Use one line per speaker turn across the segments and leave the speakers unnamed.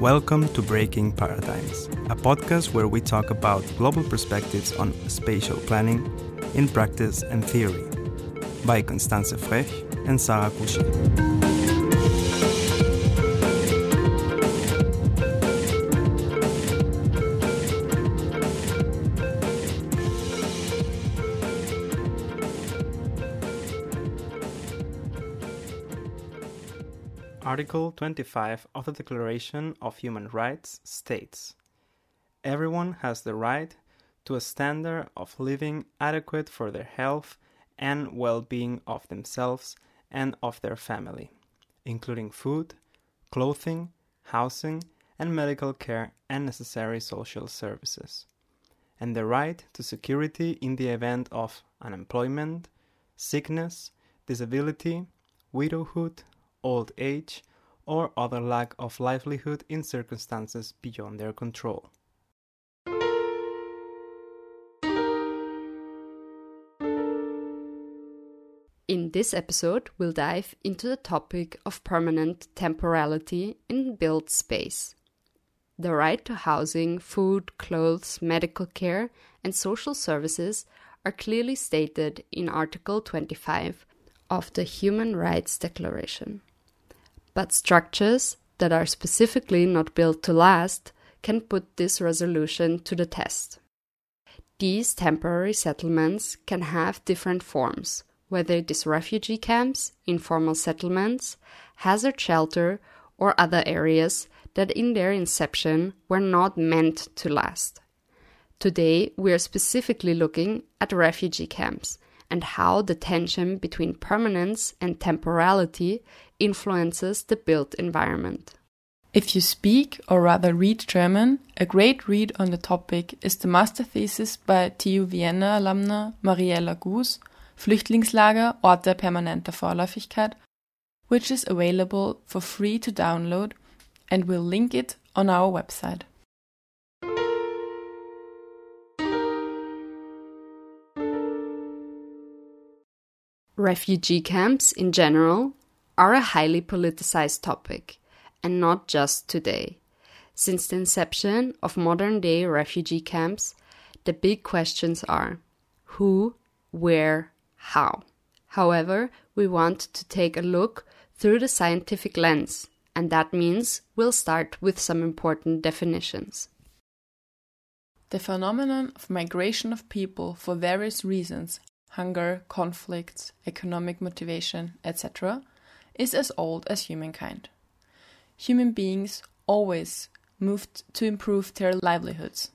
Welcome to Breaking Paradigms, a podcast where we talk about global perspectives on spatial planning in practice and theory by Constanze Frech and Sarah Couchet. Article 25 of the Declaration of Human Rights states Everyone has the right to a standard of living adequate for their health and well being of themselves and of their family, including food, clothing, housing, and medical care and necessary social services, and the right to security in the event of unemployment, sickness, disability, widowhood, old age, or other lack of livelihood in circumstances beyond their control.
In this episode, we'll dive into the topic of permanent temporality in built space. The right to housing, food, clothes, medical care, and social services are clearly stated in Article 25 of the Human Rights Declaration. But structures that are specifically not built to last can put this resolution to the test. These temporary settlements can have different forms, whether it is refugee camps, informal settlements, hazard shelter, or other areas that in their inception were not meant to last. Today, we are specifically looking at refugee camps and how the tension between permanence and temporality influences the built environment.
If you speak or rather read German, a great read on the topic is the master thesis by TU Vienna alumna Mariella Guus, Flüchtlingslager Orte permanenter Vorläufigkeit, which is available for free to download and we'll link it on our website.
Refugee camps in general are a highly politicized topic, and not just today. Since the inception of modern day refugee camps, the big questions are who, where, how. However, we want to take a look through the scientific lens, and that means we'll start with some important definitions.
The phenomenon of migration of people for various reasons hunger, conflicts, economic motivation, etc., is as old as humankind. Human beings always moved to improve their livelihoods.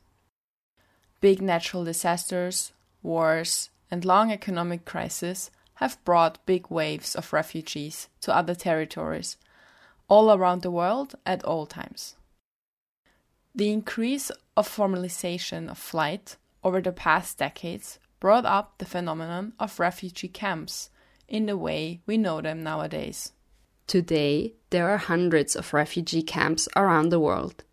Big natural disasters, wars, and long economic crises have brought big waves of refugees to other territories all around the world at all times. The increase of formalization of flight over the past decades brought up the phenomenon of refugee camps in the way we know them nowadays.
Today, there are hundreds of refugee camps around the world.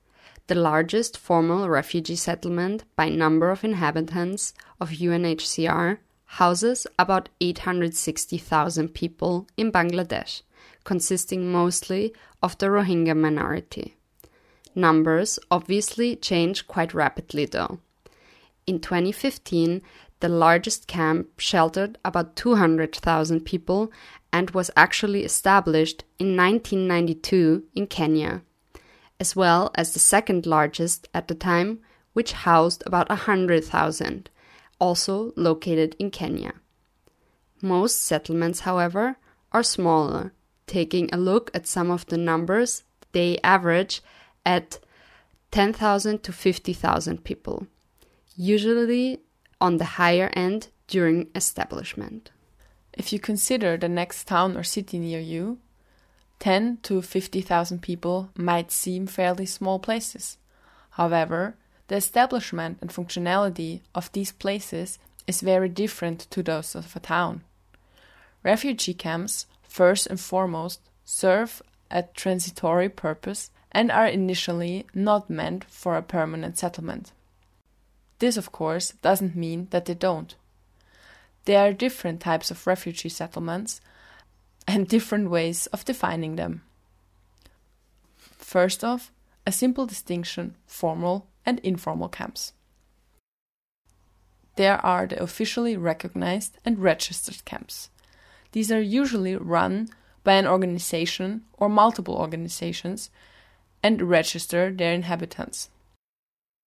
The largest formal refugee settlement by number of inhabitants of UNHCR houses about 860,000 people in Bangladesh, consisting mostly of the Rohingya minority. Numbers obviously change quite rapidly though. In 2015, the largest camp sheltered about 200,000 people and was actually established in 1992 in Kenya, as well as the second largest at the time, which housed about 100,000, also located in Kenya. Most settlements, however, are smaller. Taking a look at some of the numbers, they average at 10,000 to 50,000 people. Usually on the higher end during establishment.
If you consider the next town or city near you, 10 to 50,000 people might seem fairly small places. However, the establishment and functionality of these places is very different to those of a town. Refugee camps, first and foremost, serve a transitory purpose and are initially not meant for a permanent settlement. This, of course, doesn't mean that they don't. There are different types of refugee settlements and different ways of defining them. First off, a simple distinction formal and informal camps. There are the officially recognized and registered camps. These are usually run by an organization or multiple organizations and register their inhabitants.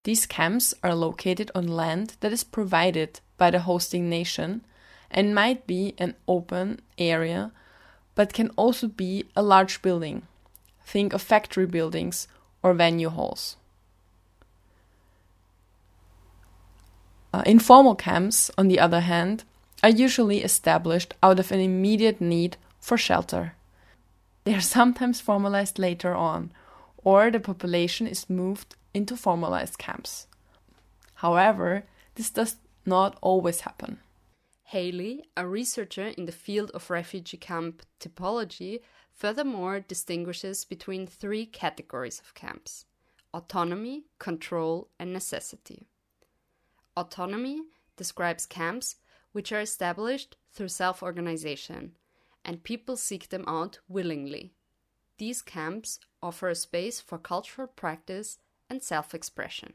These camps are located on land that is provided by the hosting nation and might be an open area, but can also be a large building. Think of factory buildings or venue halls. Uh, informal camps, on the other hand, are usually established out of an immediate need for shelter. They are sometimes formalized later on, or the population is moved into formalized camps. However, this does not always happen.
Haley, a researcher in the field of refugee camp typology, furthermore distinguishes between three categories of camps autonomy, control, and necessity. Autonomy describes camps which are established through self organization, and people seek them out willingly. These camps offer a space for cultural practice and self expression.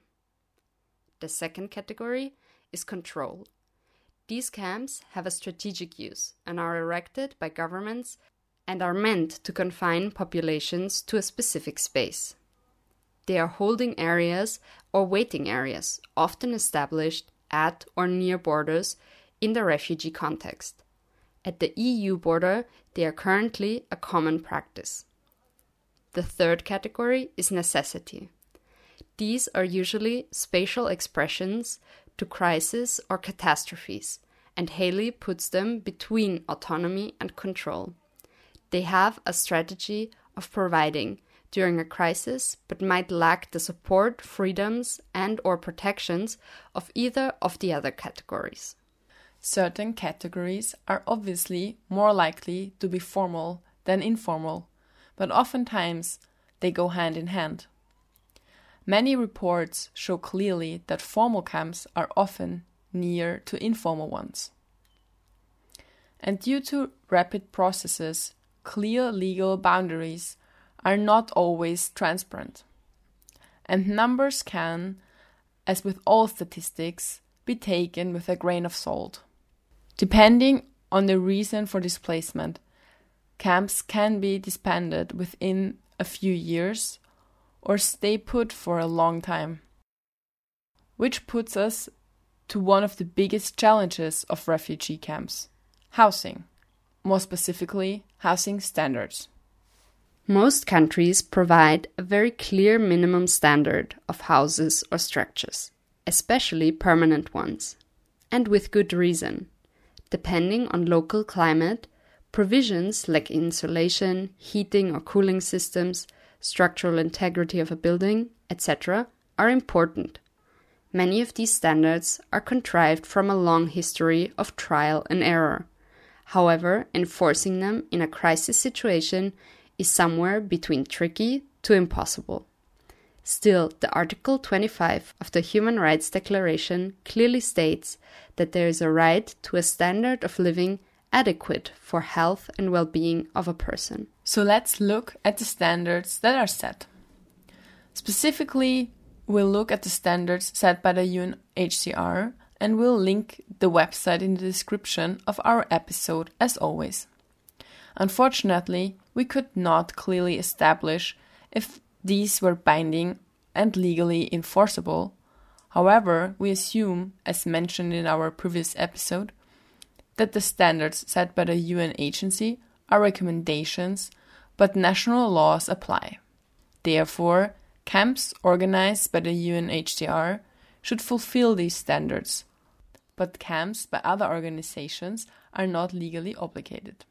The second category is control. These camps have a strategic use and are erected by governments and are meant to confine populations to a specific space. They are holding areas or waiting areas, often established at or near borders in the refugee context. At the EU border, they are currently a common practice. The third category is necessity. These are usually spatial expressions to crises or catastrophes, and Haley puts them between autonomy and control. They have a strategy of providing during a crisis but might lack the support, freedoms and or protections of either of the other categories.
Certain categories are obviously more likely to be formal than informal, but oftentimes they go hand in hand. Many reports show clearly that formal camps are often near to informal ones. And due to rapid processes, clear legal boundaries are not always transparent. And numbers can, as with all statistics, be taken with a grain of salt. Depending on the reason for displacement, camps can be disbanded within a few years or stay put for a long time. Which puts us to one of the biggest challenges of refugee camps housing, more specifically, housing standards.
Most countries provide a very clear minimum standard of houses or structures, especially permanent ones, and with good reason. Depending on local climate, provisions like insulation, heating or cooling systems, structural integrity of a building, etc., are important. Many of these standards are contrived from a long history of trial and error. However, enforcing them in a crisis situation is somewhere between tricky to impossible. Still, the Article 25 of the Human Rights Declaration clearly states that there is a right to a standard of living adequate for health and well being of a person.
So let's look at the standards that are set. Specifically, we'll look at the standards set by the UNHCR and we'll link the website in the description of our episode as always. Unfortunately, we could not clearly establish if these were binding and legally enforceable. However, we assume, as mentioned in our previous episode, that the standards set by the UN agency are recommendations, but national laws apply. Therefore, camps organized by the UNHCR should fulfill these standards, but camps by other organizations are not legally obligated.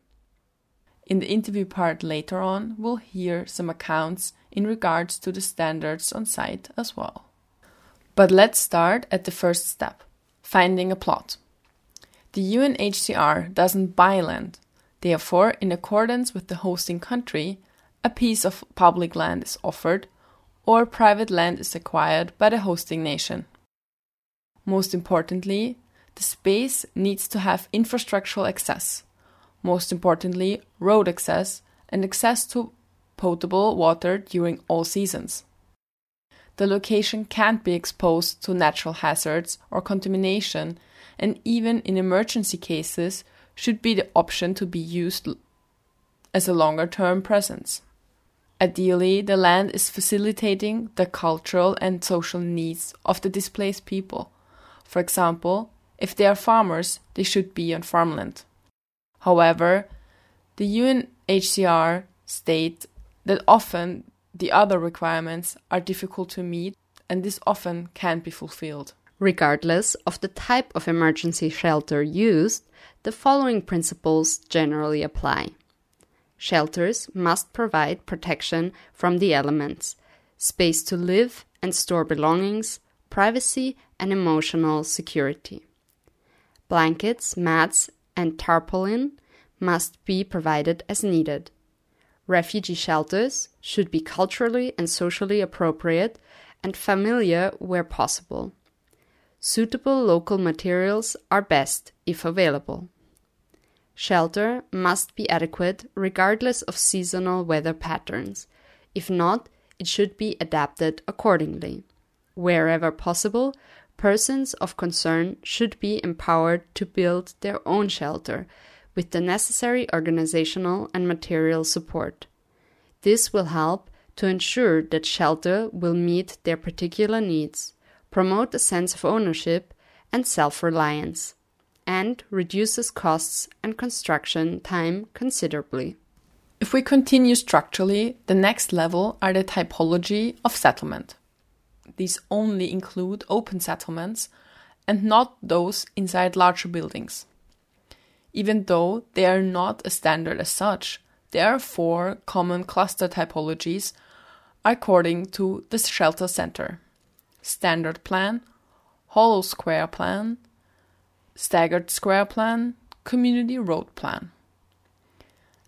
In the interview part later on, we'll hear some accounts in regards to the standards on site as well. But let's start at the first step finding a plot. The UNHCR doesn't buy land, therefore, in accordance with the hosting country, a piece of public land is offered or private land is acquired by the hosting nation. Most importantly, the space needs to have infrastructural access most importantly, road access and access to potable water during all seasons. the location can't be exposed to natural hazards or contamination, and even in emergency cases, should be the option to be used as a longer term presence. Ideally, the land is facilitating the cultural and social needs of the displaced people. For example, if they are farmers, they should be on farmland. However, the UNHCR state that often the other requirements are difficult to meet and this often can't be fulfilled.
Regardless of the type of emergency shelter used, the following principles generally apply. Shelters must provide protection from the elements, space to live and store belongings, privacy, and emotional security. Blankets, mats, and tarpaulin must be provided as needed. Refugee shelters should be culturally and socially appropriate and familiar where possible. Suitable local materials are best if available. Shelter must be adequate regardless of seasonal weather patterns. If not, it should be adapted accordingly. Wherever possible, persons of concern should be empowered to build their own shelter with the necessary organizational and material support. This will help to ensure that shelter will meet their particular needs, promote a sense of ownership and self reliance and reduces costs and construction time considerably.
If we continue structurally, the next level are the typology of settlement. These only include open settlements and not those inside larger buildings. Even though they are not a standard as such, there are four common cluster typologies according to the Shelter Center Standard Plan, Hollow Square Plan, staggered square plan, community road plan.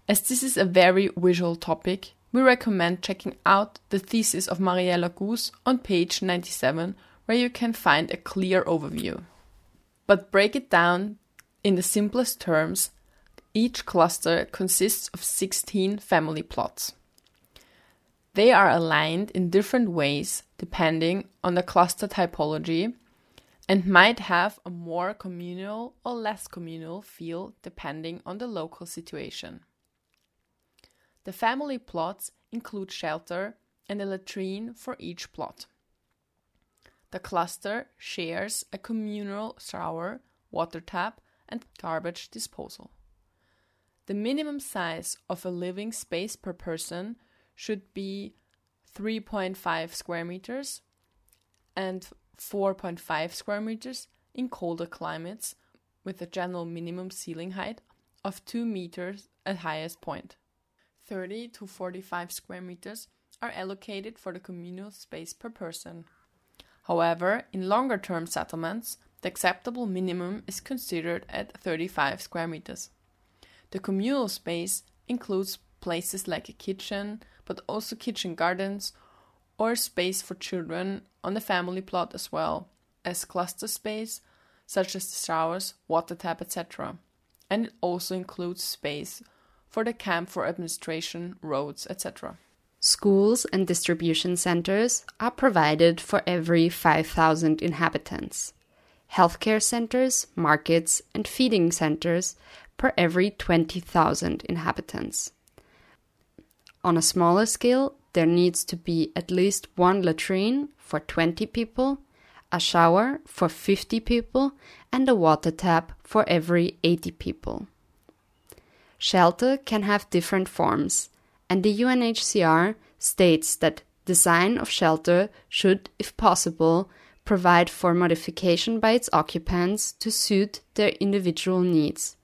As this is a very visual topic, we recommend checking out the thesis of Mariella Goos on page 97, where you can find a clear overview. But break it down in the simplest terms, each cluster consists of 16 family plots. They are aligned in different ways depending on the cluster typology and might have a more communal or less communal feel depending on the local situation. The family plots include shelter and a latrine for each plot. The cluster shares a communal shower, water tap, and garbage disposal. The minimum size of a living space per person should be 3.5 square meters and 4.5 square meters in colder climates, with a general minimum ceiling height of 2 meters at highest point. 30 to 45 square meters are allocated for the communal space per person. However, in longer term settlements, the acceptable minimum is considered at 35 square meters. The communal space includes places like a kitchen, but also kitchen gardens or space for children on the family plot as well as cluster space, such as the showers, water tap, etc. And it also includes space for the camp for administration, roads, etc.
Schools and distribution centers are provided for every 5,000 inhabitants. Healthcare centers, markets, and feeding centers per every 20,000 inhabitants. On a smaller scale, there needs to be at least one latrine for 20 people, a shower for 50 people, and a water tap for every 80 people. Shelter can have different forms, and the UNHCR states that design of shelter should, if possible, provide for modification by its occupants to suit their individual needs.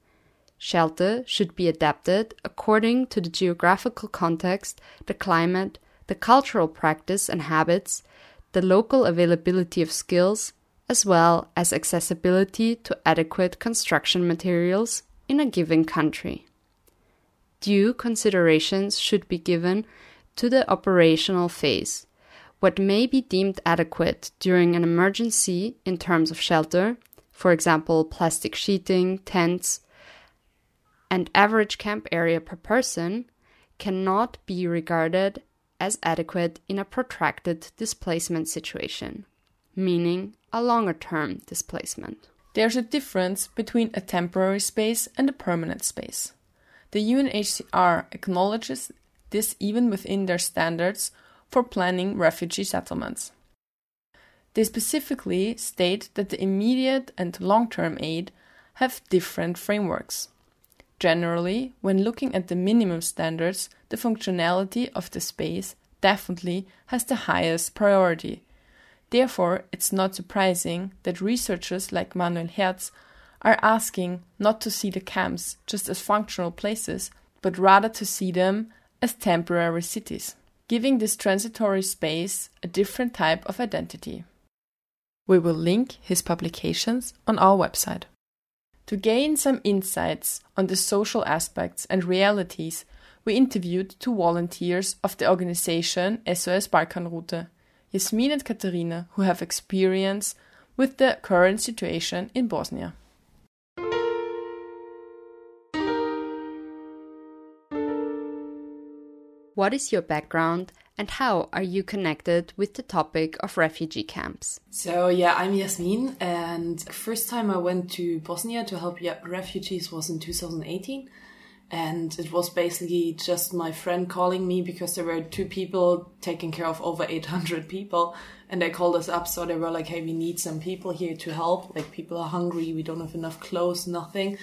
Shelter should be adapted according to the geographical context, the climate, the cultural practice and habits, the local availability of skills, as well as accessibility to adequate construction materials in a given country. Due considerations should be given to the operational phase. What may be deemed adequate during an emergency in terms of shelter, for example, plastic sheeting, tents, and average camp area per person, cannot be regarded as adequate in a protracted displacement situation, meaning a longer term displacement.
There's a difference between a temporary space and a permanent space. The UNHCR acknowledges this even within their standards for planning refugee settlements. They specifically state that the immediate and long term aid have different frameworks. Generally, when looking at the minimum standards, the functionality of the space definitely has the highest priority. Therefore, it's not surprising that researchers like Manuel Herz are asking not to see the camps just as functional places, but rather to see them as temporary cities, giving this transitory space a different type of identity. We will link his publications on our website. To gain some insights on the social aspects and realities, we interviewed two volunteers of the organization SOS Balkanroute, Yasmin and Katharina, who have experience with the current situation in Bosnia.
What is your background and how are you connected with the topic of refugee camps?
So, yeah, I'm Yasmin, and first time I went to Bosnia to help refugees was in 2018. And it was basically just my friend calling me because there were two people taking care of over 800 people. And they called us up. So they were like, hey, we need some people here to help. Like, people are hungry. We don't have enough clothes, nothing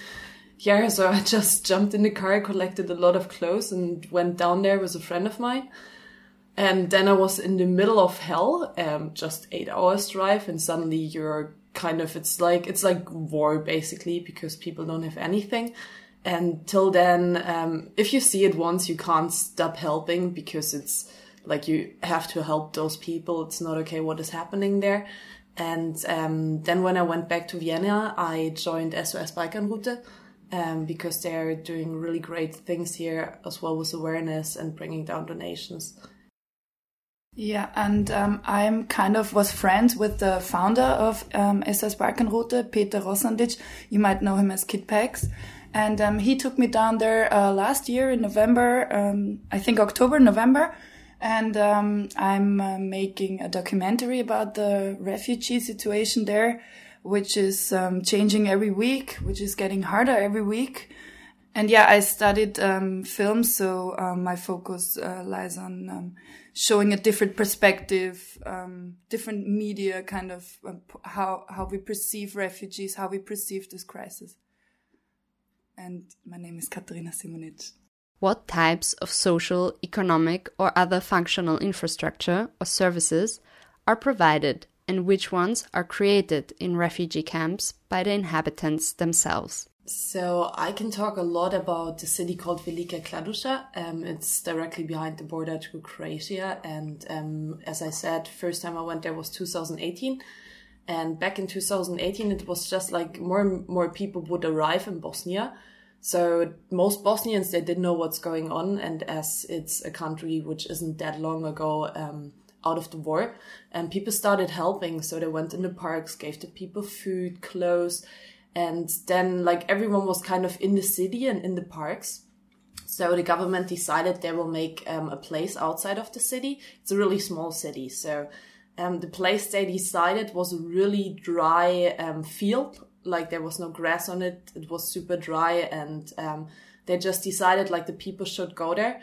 yeah, so I just jumped in the car, collected a lot of clothes, and went down there with a friend of mine. And then I was in the middle of hell, um, just eight hours drive, and suddenly you're kind of it's like it's like war basically because people don't have anything. And till then, um, if you see it once, you can't stop helping because it's like you have to help those people. It's not okay what is happening there. And um, then when I went back to Vienna, I joined SOS Balkanroute um, because they're doing really great things here as well with awareness and bringing down donations.
Yeah, and um, I'm kind of was friends with the founder of um, SOS Balkanroute, Peter Rosandic. You might know him as Kid Pex. And um, he took me down there uh, last year in November, um, I think October, November. And um, I'm uh, making a documentary about the refugee situation there which is um, changing every week, which is getting harder every week. And yeah, I studied um, film, so um, my focus uh, lies on um, showing a different perspective, um, different media, kind of uh, how how we perceive refugees, how we perceive this crisis. And my name is Katarina Simonic.
What types of social, economic, or other functional infrastructure or services are provided and which ones are created in refugee camps by the inhabitants themselves.
So I can talk a lot about the city called Velika Kladuša. Um, it's directly behind the border to Croatia, and um, as I said, first time I went there was 2018. And back in 2018, it was just like more and more people would arrive in Bosnia. So most Bosnians they didn't know what's going on, and as it's a country which isn't that long ago. Um, out of the war and people started helping so they went in the parks gave the people food clothes and then like everyone was kind of in the city and in the parks. So the government decided they will make um, a place outside of the city. It's a really small city. So um, the place they decided was a really dry um, field. Like there was no grass on it. It was super dry and um, they just decided like the people should go there.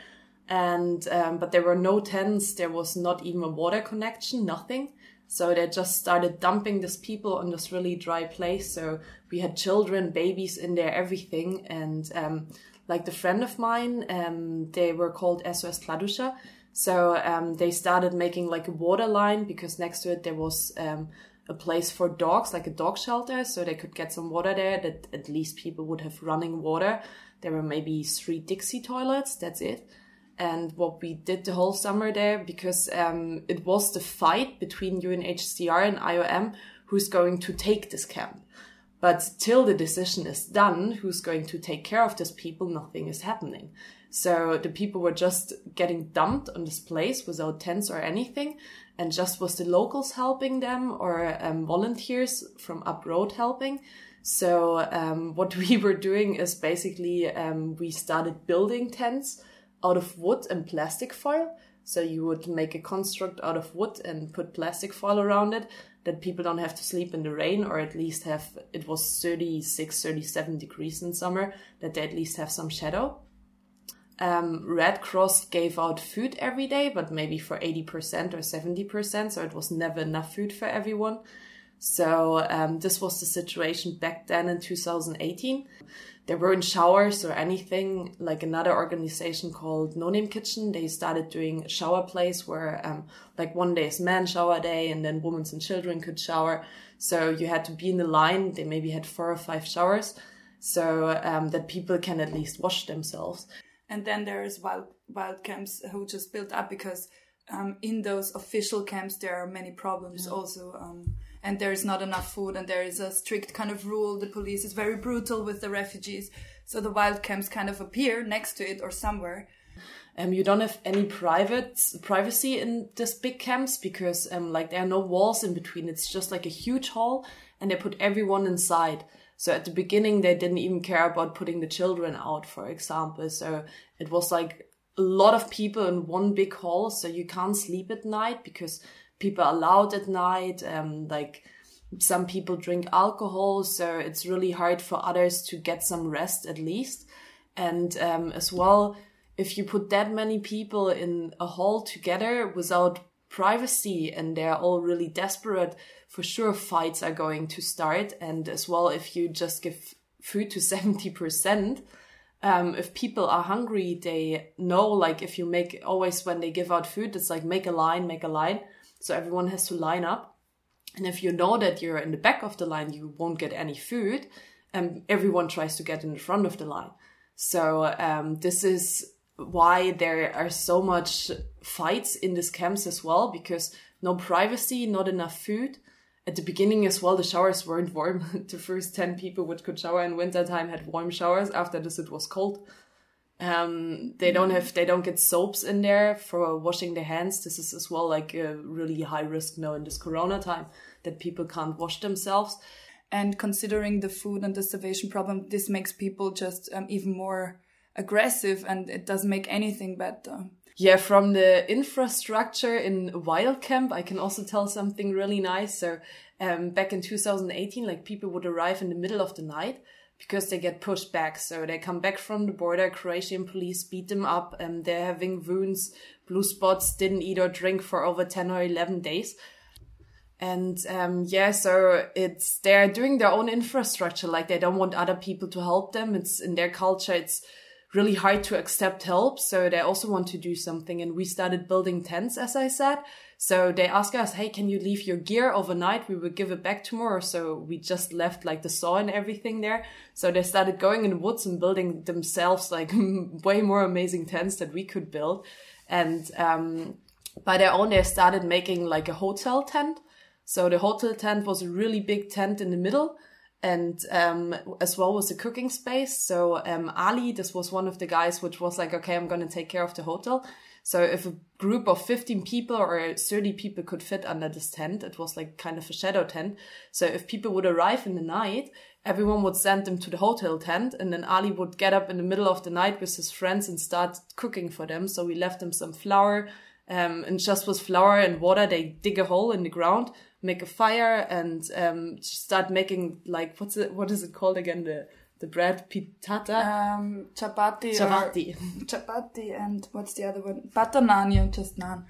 And um, but there were no tents. There was not even a water connection nothing so they just started dumping these people on this really dry place. So we had children babies in there everything. And um, like the friend of mine um, they were called sos kladuša so um, they started making like a water line because next to it there was um, a place for dogs like a dog shelter. So they could get some water there that at least people would have running water. There were maybe three dixie toilets. That's it and what we did the whole summer there because um, it was the fight between UNHCR and IOM who's going to take this camp. But till the decision is done, who's going to take care of these people, nothing is happening. So the people were just getting dumped on this place without tents or anything, and just was the locals helping them or um, volunteers from up road helping. So um, what we were doing is basically um, we started building tents out of wood and plastic foil. So you would make a construct out of wood and put plastic foil around it that people don't have to sleep in the rain or at least have, it was 36, 37 degrees in summer, that they at least have some shadow. Um, Red Cross gave out food every day, but maybe for 80% or 70%. So it was never enough food for everyone. So um, this was the situation back then in 2018. There weren't showers or anything. Like another organization called No Name Kitchen, they started doing shower plays where, um, like one day is man shower day, and then women and children could shower. So you had to be in the line. They maybe had four or five showers, so um, that people can at least wash themselves.
And then there's wild wild camps who just built up because um, in those official camps there are many problems yeah. also. And there is not enough food and there is a strict kind of rule. The police is very brutal with the refugees. So the wild camps kind of appear next to it or somewhere.
Um, you don't have any private privacy in this big camps because um, like there are no walls in between. It's just like a huge hall and they put everyone inside. So at the beginning, they didn't even care about putting the children out, for example. So it was like a lot of people in one big hall. So you can't sleep at night because people are loud at night. Um, like some people drink alcohol, so it's really hard for others to get some rest at least. And um, as well, if you put that many people in a hall together without privacy and they're all really desperate, for sure fights are going to start. And as well, if you just give food to 70%, um, if people are hungry, they know, like, if you make always when they give out food, it's like make a line, make a line. So everyone has to line up. And if you know that you're in the back of the line, you won't get any food. And um, everyone tries to get in the front of the line. So um, this is why there are so much fights in these camps as well, because no privacy, not enough food. At the beginning as well, the showers weren't warm. the first 10 people which could shower in winter time had warm showers. After this, it was cold. Um, they don't have they don't get soaps in there for washing their hands. This is as well like a really high risk now in this Corona time that people can't wash themselves.
And considering the food and the starvation problem, this makes people just um, even more aggressive, and it doesn't make anything better.
Yeah, from the infrastructure in Wild Camp, I can also tell something really nice. So, um, back in 2018, like people would arrive in the middle of the night because they get pushed back. So they come back from the border, Croatian police beat them up, and they're having wounds, blue spots, didn't eat or drink for over 10 or 11 days. And um, yeah, so it's they're doing their own infrastructure. Like they don't want other people to help them. It's in their culture. It's really hard to accept help. So they also want to do something. And we started building tents, as I said. So they ask us, Hey, can you leave your gear overnight? We will give it back tomorrow. So we just left like the saw and everything there. So they started going in the woods and building themselves like way more amazing tents that we could build. And, um, by their own, they started making like a hotel tent. So the hotel tent was a really big tent in the middle and um, as well was a cooking space. So um, Ali, this was one of the guys which was like, okay, I'm going to take care of the hotel. So if a group of 15 people or 30 people could fit under this tent, it was like kind of a shadow tent. So if people would arrive in the night, everyone would send them to the hotel tent and then Ali would get up in the middle of the night with his friends and start cooking for them. So we left them some flour, um, and just with flour and water, they dig a hole in the ground, make a fire and um, start making like what's it what is it called again? The the bread pitata?
Um, chapati
chapati.
chapati and what's the other one? Butter naan just naan.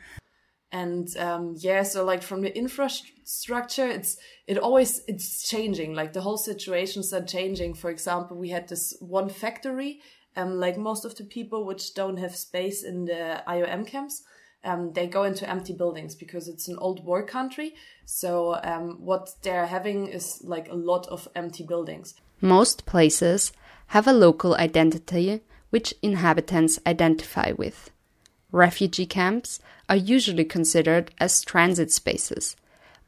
And um, yeah so like from the infrastructure it's it always it's changing. Like the whole situations are changing. For example we had this one factory um like most of the people which don't have space in the iom camps um, they go into empty buildings because it's an old war country. So um, what they're having is like a lot of empty buildings.
Most places have a local identity which inhabitants identify with. Refugee camps are usually considered as transit spaces.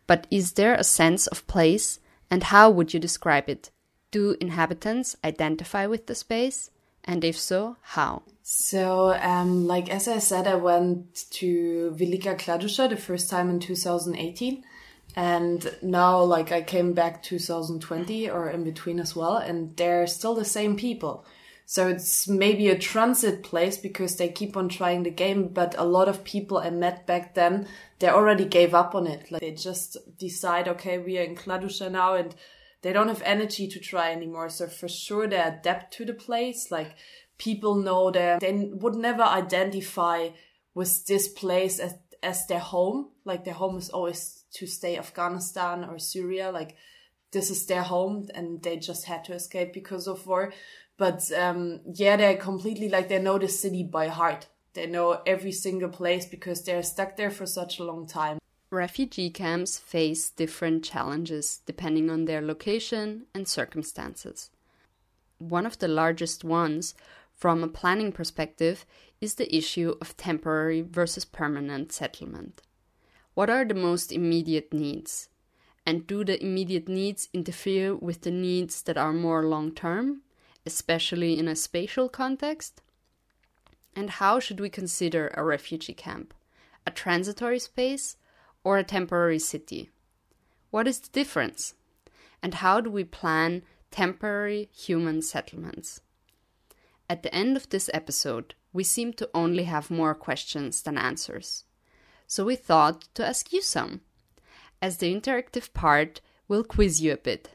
But is there a sense of place, and how would you describe it? Do inhabitants identify with the space? And if so, how?
So, um, like as I said, I went to Velika Kladuša the first time in 2018, and now like I came back 2020 or in between as well, and they're still the same people. So it's maybe a transit place because they keep on trying the game, but a lot of people I met back then, they already gave up on it. Like they just decide, okay, we are in Kladuša now and they don't have energy to try anymore. So for sure they adapt to the place. Like people know them. they would never identify with this place as, as their home. Like their home is always to stay Afghanistan or Syria. Like this is their home and they just had to escape because of war. But um, yeah, they're completely like they know the city by heart. They know every single place because they're stuck there for such a long time.
Refugee camps face different challenges depending on their location and circumstances. One of the largest ones, from a planning perspective, is the issue of temporary versus permanent settlement. What are the most immediate needs? And do the immediate needs interfere with the needs that are more long term? especially in a spatial context? And how should we consider a refugee camp? A transitory space or a temporary city? What is the difference? And how do we plan temporary human settlements? At the end of this episode, we seem to only have more questions than answers. So we thought to ask you some. As the interactive part, we'll quiz you a bit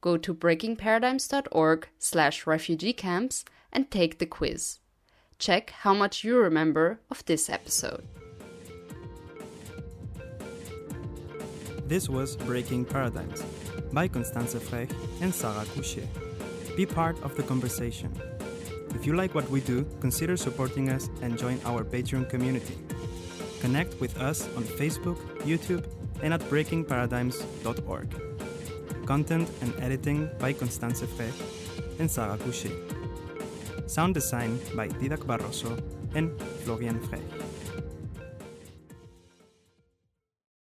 go to breakingparadigms.org slash refugee camps and take the quiz. Check how much you remember of this episode.
This was Breaking Paradigms by Constanze Frech and Sarah Couchet. Be part of the conversation. If you like what we do, consider supporting us and join our Patreon community. Connect with us on Facebook, YouTube, and at breakingparadigms.org. Content and editing by Constanze Frech and Sarah Couchet. Sound design by Didac Barroso and Florian Frech.